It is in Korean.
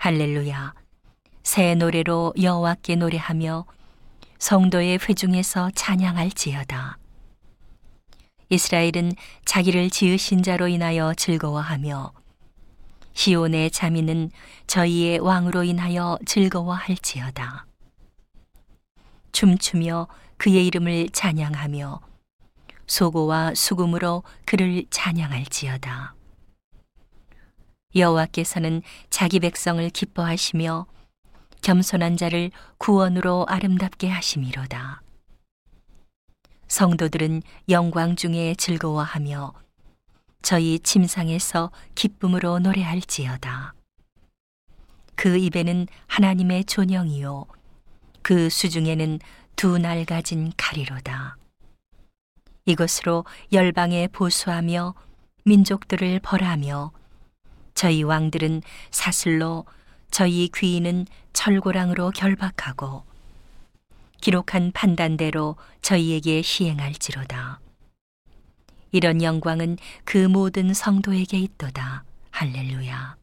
할렐루야. 새 노래로 여호와께 노래하며 성도의 회중에서 찬양할지어다. 이스라엘은 자기를 지으신 자로 인하여 즐거워하며 시온의 자민은 저희의 왕으로 인하여 즐거워할지어다. 춤추며 그의 이름을 찬양하며 소고와 수금으로 그를 찬양할지어다. 여호와께서는 자기 백성을 기뻐하시며 겸손한 자를 구원으로 아름답게 하심이로다. 성도들은 영광 중에 즐거워하며 저희 침상에서 기쁨으로 노래할지어다. 그 입에는 하나님의 존영이요 그 수중에는 두 날 가진 칼이로다. 이것으로 열방에 보수하며 민족들을 벌하며 저희 왕들은 사슬로 저희 귀인은 철고랑으로 결박하고 기록한 판단대로 저희에게 시행할지로다. 이런 영광은 그 모든 성도에게 있도다. 할렐루야.